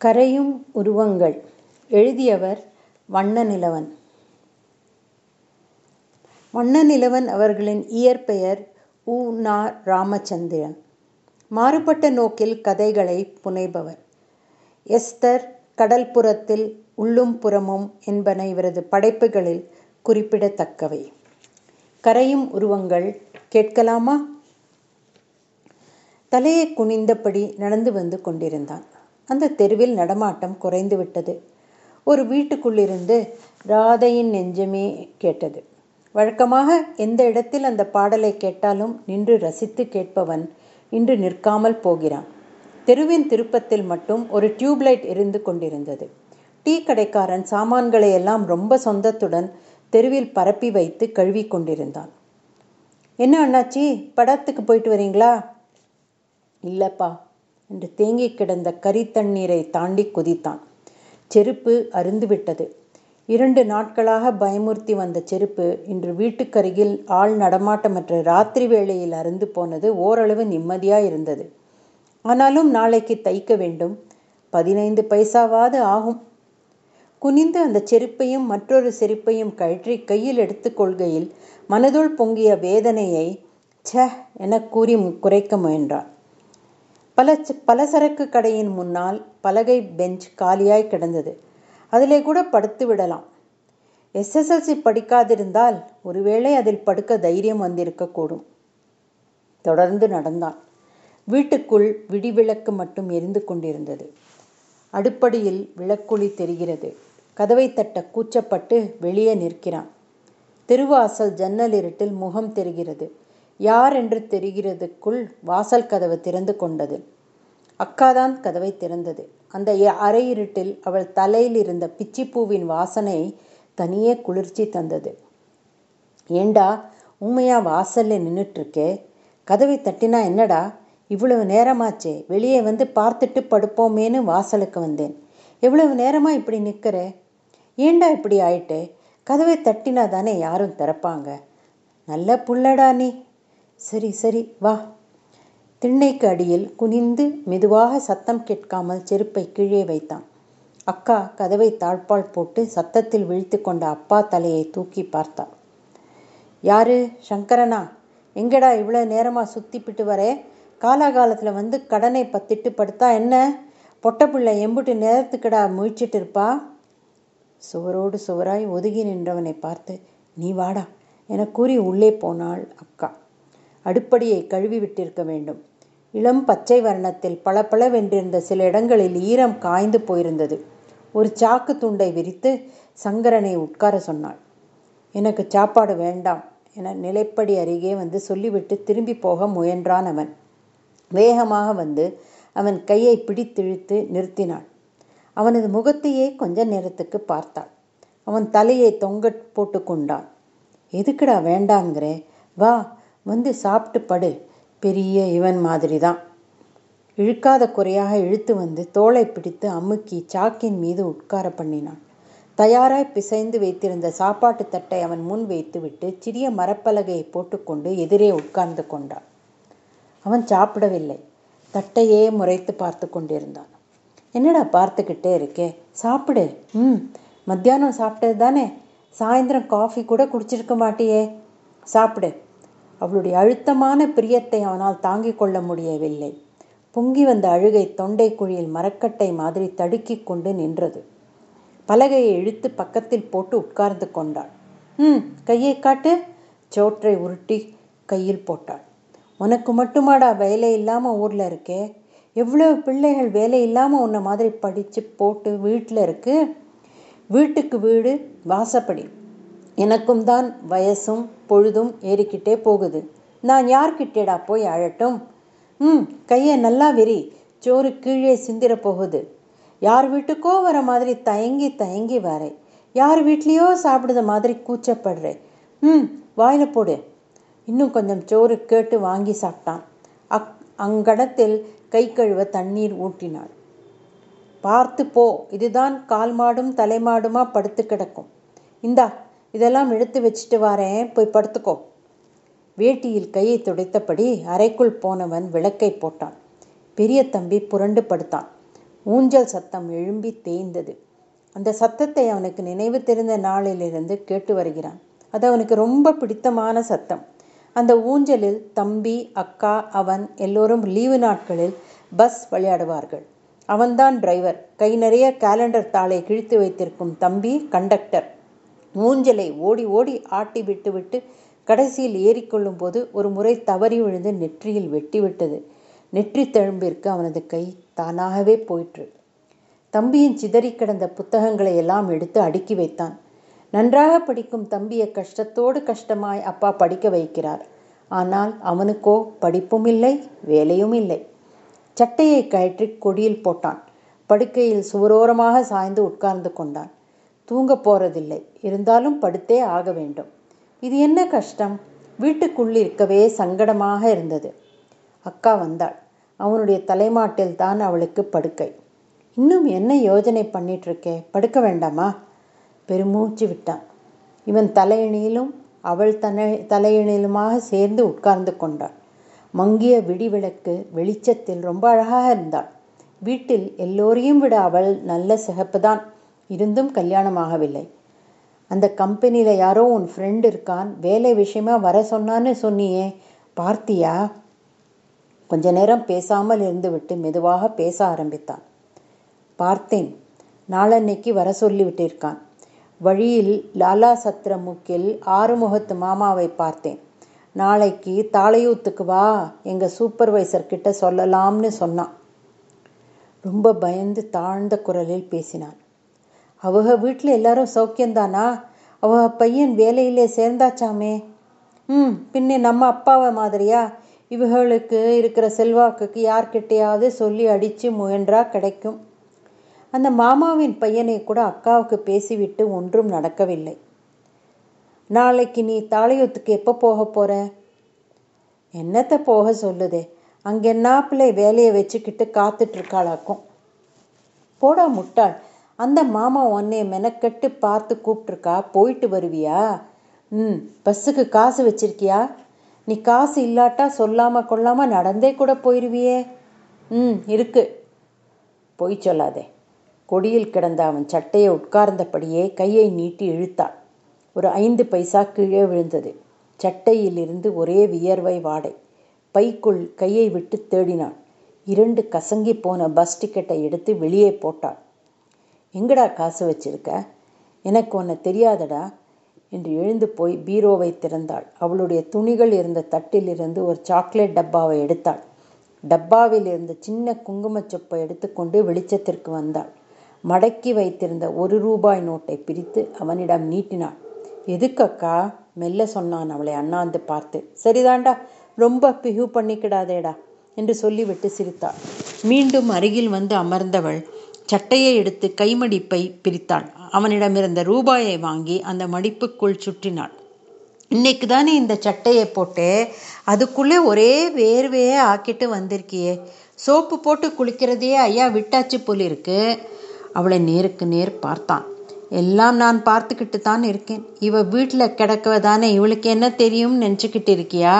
கரையும் உருவங்கள். எழுதியவர் வண்ணநிலவன். வண்ணநிலவன் அவர்களின் இயற்பெயர் உ. நா. ராமச்சந்திரன். மாறுபட்ட நோக்கில் கதைகளை புனைபவர். எஸ்தர் கடல்புறத்தில் உள்ளும் புறமும் என்பன இவரது படைப்புகளில் குறிப்பிடத்தக்கவை. கரையும் உருவங்கள் கேட்கலாமா? தலையை குனிந்தபடி நடந்து வந்து கொண்டிருந்தான். அந்த தெருவில் நடமாட்டம் குறைந்துவிட்டது ஒரு வீட்டுக்குள்ளிருந்து ராதையின் நெஞ்சமே கேட்டது. வழக்கமாக எந்த இடத்தில் அந்த பாடலை கேட்டாலும் நின்று ரசித்து கேட்பவன் இன்று நிற்காமல் போகிறான். தெருவின் திருப்பத்தில் மட்டும் ஒரு டியூப்லைட் எரிந்து கொண்டிருந்தது. டீ கடைக்காரன் சாமான்களை எல்லாம் ரொம்ப சொந்தத்துடன் தெருவில் பரப்பி வைத்து கழுவி கொண்டிருந்தான். என்ன அண்ணாச்சி படத்துக்கு போயிட்டு வரீங்களா? இல்லப்பா என்று தேங்கி கிடந்த கரித்தண்ணீரை தாண்டி குதித்தான். செருப்பு அருந்துவிட்டது. இரண்டு நாட்களாக பயமுறுத்தி வந்த செருப்பு இன்று வீட்டுக்கருகில் ஆள் நடமாட்டமற்ற ராத்திரி வேளையில் அருந்து போனது ஓரளவு நிம்மதியாக இருந்தது ஆனாலும் நாளைக்கு தைக்க வேண்டும். பதினைந்து பைசாவாது ஆகும். குனிந்து அந்த செருப்பையும் மற்றொரு செருப்பையும் கழற்றி கையில் எடுத்துக்கொள்கையில் மனதுள் பொங்கிய வேதனையை ச என கூறி குறைக்க முயன்றான். பல பலசரக்கு கடையின் முன்னால் பலகை பெஞ்ச் காலியாய் கிடந்தது. அதிலே கூட படுத்து விடலாம். எஸ்எஸ்எல்சி படிக்காதிருந்தால் ஒருவேளை அதில் படுக்க தைரியம் வந்திருக்கக்கூடும். தொடர்ந்து நடந்தான். வீட்டுக்குள் விடிவிளக்கு மட்டும் எரிந்து கொண்டிருந்தது. அடுப்படியில் விளக்குழி தெரிகிறது. கதவை தட்ட கூச்சப்பட்டு வெளியே நிற்கிறான். திருவாசல் ஜன்னல் இருட்டில் முகம் தெரிகிறது. யார் என்று தெரிகிறதுக்குள் வாசல் கதவு திறந்து கொண்டது. அக்காதான் கதவை திறந்தது. அந்த அரையிருட்டில் இருட்டில் அவள் தலையில் இருந்த பிச்சிப்பூவின் வாசனை தனியே குளிர்ச்சி தந்தது. ஏண்டா உண்மையா வாசல்ல நின்றுட்டுருக்கே கதவை தட்டினா என்னடா? இவ்வளவு நேரமாச்சே வெளியே வந்து பார்த்துட்டு படுப்போமேன்னு வாசலுக்கு வந்தேன். எவ்வளவு நேரமா இப்படி நிற்கிற ஏண்டா இப்படி ஆயிட்டே? கதவை தட்டினா தானே யாரும் திறப்பாங்க? நல்ல புள்ளடா நீ. சரி சரி வா. திண்ணைக்கு அடியில் குனிந்து மெதுவாக சத்தம் கேட்காமல் செருப்பை கீழே வைத்தான். அக்கா கதவை தாழ்பால் போட்டு சத்தத்தில் விழித்து கொண்ட அப்பா தலையை தூக்கி பார்த்தாள் யாரு? சங்கரனா? எங்கடா இவ்வளோ நேரமாக சுத்திப்பிட்டு வரே? காலாகாலத்தில் வந்து கடனை பத்திட்டு படுத்தா என்ன? பொட்டப்பிள்ளை எம்புட்டு நேரத்துக்கடா முழிச்சிட்டு இருப்பா? சுவரோடு சுவராய் ஒதுங்கி நின்றவனை பார்த்து நீ வாடா என கூறி உள்ளே போனாள் அக்கா. அடுப்படியை கழுவி விட்டிருக்க வேண்டும். இளம் பச்சை வர்ணத்தில் பளபளவென்றிருந்த சில இடங்களில் ஈரம் காய்ந்து போயிருந்தது. ஒரு சாக்கு துண்டை விரித்து சங்கரனை உட்கார சொன்னாள். எனக்கு சாப்பாடு வேண்டாம் என நிலைப்படி அருகே வந்து சொல்லிவிட்டு திரும்பி போக முயன்றான் அவன். வேகமாக வந்து அவன் கையை பிடித்திழுத்து நிறுத்தினாள். அவனது முகத்தையே கொஞ்ச நேரத்துக்கு பார்த்தாள். அவன் தலையை தொங்க போட்டு கொண்டான். எதுக்குடா வேண்டாங்கிறே வா வந்து சாப்பிட்டு படு. பெரிய இவன் மாதிரி தான் இழுக்காத குறையாக இழுத்து வந்து தோளை பிடித்து அமுக்கி சாக்கின் மீது உட்கார பண்ணினான். தயாராய் பிசைந்து வைத்திருந்த சாப்பாட்டு தட்டை அவன் முன் வைத்துவிட்டு சிறிய மரப்பலகையை போட்டுக்கொண்டு எதிரே உட்கார்ந்து கொண்டான். அவன் சாப்பிடவில்லை. தட்டையே முறைத்து பார்த்து கொண்டிருந்தான். என்னடா பார்த்துக்கிட்டே இருக்கே? சாப்பிடு. ம். மத்தியானம் சாப்பிட்டது தானே? சாயந்தரம் காஃபி கூட குடிச்சிருக்க மாட்டியே. சாப்பிடு. அவளுடைய அழுத்தமான பிரியத்தை அவனால் தாங்கிக் கொள்ள முடியவில்லை. பொங்கி வந்த அழுகை தொண்டை குழியில் மரக்கட்டை மாதிரி தடுக்கிக் கொண்டு நின்றது. பலகையை இழுத்து பக்கத்தில் போட்டு உட்கார்ந்து கொண்டாள். ம் கையை காட்டு சோற்றை உருட்டி கையில் போட்டாள். உனக்கு மட்டுமாடா வேலை இல்லாமல் ஊரில் இருக்கே? எவ்வளவு பிள்ளைகள் வேலை இல்லாமல் உன்னை மாதிரி படித்து போட்டு வீட்டில் இருக்கு? வீட்டுக்கு வீடு வாசப்படி. எனக்கும் தான் வயசும் பொழுதும் ஏறிக்கிட்டே போகுது. நான் யார்கிட்டேடா போய் அழட்டும்? ம் கையை நல்லா விரி. சோறு கீழே சிந்திர போகுது. யார் வீட்டுக்கோ வர மாதிரி தயங்கி தயங்கி வரேன். யார் வீட்லேயோ சாப்பிடுத மாதிரி கூச்சப்படுறேன். ம் வாயில் போடு. இன்னும் கொஞ்சம் சோறு கேட்டு வாங்கி சாப்பிட்டான். அக் அங்கடத்தில் கை கழுவ தண்ணீர் ஊட்டினாள் பார்த்து போ. இதுதான் கால் மாடும் தலைமாடுமா படுத்து கிடக்கும். இந்தா இதெல்லாம் எடுத்து வச்சுட்டு வரேன். போய் படுத்துக்கோ. வேட்டியில் கையை துடைத்தபடி அறைக்குள் போனவன் விளக்கை போட்டான். பெரிய தம்பி புரண்டு படுத்தான். ஊஞ்சல் சத்தம் எழும்பி தேய்ந்தது. அந்த சத்தத்தை அவனுக்கு நினைவு தெரிந்த நாளிலிருந்து கேட்டு வருகிறான். அது அவனுக்கு ரொம்ப பிடித்தமான சத்தம். அந்த ஊஞ்சலில் தம்பி அக்கா அவன் எல்லோரும் லீவு நாட்களில் பஸ் விளையாடுவார்கள். அவன்தான் டிரைவர் கை நிறைய கேலண்டர் தாளை கிழித்து வைத்திருக்கும் தம்பி கண்டக்டர் ஊஞ்சலை ஓடி ஓடி ஆட்டி விட்டுவிட்டு கடைசியில் ஏறிக்கொள்ளும் போது ஒரு முறை தவறி விழுந்து நெற்றியில் வெட்டிவிட்டது நெற்றி தழும்பிற்கு அவனது கை தானாகவே போயிற்று. தம்பியின் சிதறி கிடந்த புத்தகங்களை எல்லாம் எடுத்து அடுக்கி வைத்தான். நன்றாக படிக்கும் தம்பியை கஷ்டத்தோடு கஷ்டமாய் அப்பா படிக்க வைக்கிறார். ஆனால் அவனுக்கோ படிப்பும் இல்லை வேலையும் இல்லை. சட்டையை கழற்றி கொடியில் போட்டான். படுக்கையில் சுவரோரமாக சாய்ந்து உட்கார்ந்து கொண்டான். தூங்க போறதில்லை. இருந்தாலும் படுத்தே ஆக வேண்டும். இது என்ன கஷ்டம்? வீட்டுக்குள்ளே இருக்கவே சங்கடமாக இருந்தது. அக்கா வந்தாள். அவனுடைய தலைமாட்டில் தான் அவளுக்கு படுக்கை. இன்னும் என்ன யோஜனை பண்ணிட்டு படுக்க வேண்டாமா? பெருமூச்சு விட்டான். இவன் தலையணியிலும் அவள் தன தலையணியிலுமாக சேர்ந்து உட்கார்ந்து கொண்டாள். மங்கிய விடிவிளக்கு வெளிச்சத்தில் ரொம்ப அழகாக இருந்தாள். வீட்டில் எல்லோரையும் விட அவள் நல்ல சிகப்பு தான். இருந்தும் கல்யாணமாகவில்லை. அந்த கம்பெனியில் யாரோ உன் ஃப்ரெண்ட் இருக்கான். வேலை விஷயமா வர சொன்னான்னு சொன்னியே. பார்த்தியா? கொஞ்ச நேரம் பேசாமல் இருந்துவிட்டு மெதுவாக பேச ஆரம்பித்தான். பார்த்தேன். நாளன்னைக்கு வர சொல்லிவிட்டிருக்கான். வழியில் லாலா சத்திரமுக்கில் ஆறுமுகத்து மாமாவை பார்த்தேன். நாளைக்கு தாளையூத்துக்கு வா. எங்கள் சூப்பர்வைசர் கிட்ட சொல்லலாம்னு சொன்னான். ரொம்ப பயந்து தாழ்ந்த குரலில் பேசினான். அவங்க வீட்டில் எல்லாரும் சௌக்கியந்தானா அவ பையன் வேலையிலே சேர்ந்தாச்சாமே ம் பின்னே நம்ம அப்பாவை மாதிரியா? இவர்களுக்கு இருக்கிற செல்வாக்குக்கு யார்கிட்டையாவது சொல்லி அடித்து முயன்றா கிடைக்கும். அந்த மாமாவின் பையனை கூட அக்காவுக்கு பேசிவிட்டு ஒன்றும் நடக்கவில்லை. நாளைக்கு நீ தாளையத்துக்கு எப்போ போக போற? என்னத்தை போக சொல்லுதே? அங்கே நாப்பிள்ளை வேலையை வச்சுக்கிட்டு காத்துட்ருக்காளாக்கும் போடா முட்டாள். அந்த மாமா உன்னைய மெனக்கெட்டு பார்த்து கூப்பிட்டுருக்கா? போயிட்டு வருவியா? ம் பஸ்ஸுக்கு காசு வச்சிருக்கியா? நீ காசு இல்லாட்டா சொல்லாமல் கொள்ளாமல் நடந்தே கூட போயிருவியே. ம் இருக்கு. பொய் சொல்லாதே. கொடியில் கிடந்த அவன் சட்டையை உட்கார்ந்தபடியே கையை நீட்டி இழுத்தாள். ஒரு ஐந்து பைசா கீழே விழுந்தது. சட்டையிலிருந்து ஒரே வியர்வை வாடை. பைக்குள் கையை விட்டு தேடினான் இரண்டு கசங்கி போன பஸ் டிக்கெட்டை எடுத்து வெளியே போட்டாள். எங்கடா காசு வச்சிருக்க? எனக்கு ஒன்று தெரியாதடா. என்று எழுந்து போய் பீரோவை திறந்தாள். அவளுடைய துணிகள் இருந்த தட்டிலிருந்து ஒரு சாக்லேட் டப்பாவை எடுத்தாள். டப்பாவில் இருந்த சின்ன குங்குமச் சொப்பை எடுத்துக்கொண்டு வெளிச்சத்திற்கு வந்தாள். மடக்கி வைத்திருந்த ஒரு ரூபாய் நோட்டை பிரித்து அவனிடம் நீட்டினாள். எதுக்கக்கா மெல்ல சொன்னான் அவளை அண்ணாந்து பார்த்து. சரிதாண்டா. ரொம்ப பிகு பண்ணிக்கிடாதேடா. என்று சொல்லிவிட்டு சிரித்தாள். மீண்டும் அருகில் வந்து அமர்ந்தவள் சட்டையை எடுத்து கைமடிப்பை பிரித்தாள் அவனிடமிருந்த ரூபாயை வாங்கி அந்த மடிப்புக்குள் சுற்றினாள். இன்னைக்கு தானே இந்த சட்டையை போட்டு அதுக்குள்ளே ஒரே வேர்வையே ஆக்கிட்டு வந்திருக்கியே. சோப்பு போட்டு குளிக்கிறதையே ஐயா விட்டாச்சு போல் இருக்கு. அவளை நேருக்கு நேர் பார்த்தான். எல்லாம் நான் பார்த்துக்கிட்டு தான் இருக்கேன். இவ வீட்டில் கிடக்க தானே இவளுக்கு என்ன தெரியும்னு நினச்சிக்கிட்டு இருக்கியா?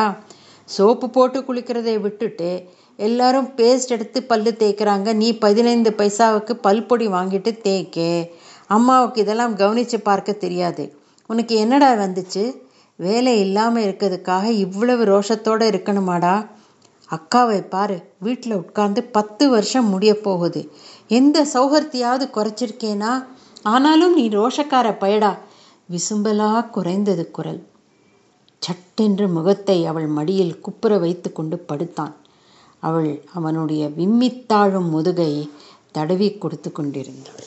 சோப்பு போட்டு குளிக்கிறதை விட்டுட்டு எல்லாரும் பேஸ்ட் எடுத்து பல்லு தேய்க்கிறாங்க. நீ பதினைந்து பைசாவுக்கு பல்பொடி வாங்கிட்டு தேய்க்கே. அம்மாவுக்கு இதெல்லாம் கவனித்து பார்க்க தெரியாது. உனக்கு என்னடா வந்துச்சு? வேலை இல்லாமல் இருக்கிறதுக்காக இவ்வளவு ரோஷத்தோடு இருக்கணுமாடா? அக்காவை பாரு வீட்டில் உட்கார்ந்து பத்து வருஷம் முடிய போகுது. எந்த சௌகர்த்தியாவது குறைச்சிருக்கேனா? ஆனாலும் நீ ரோஷக்கார பயடா. விசும்பலா குறைந்தது குரல். சட்டென்று முகத்தை அவள் மடியில் குப்புற வைத்து கொண்டு படுத்தான். அவள் அவனுடைய விம்மித்தாழும் முதுகை தடவி கொடுத்து கொண்டிருந்தாள்.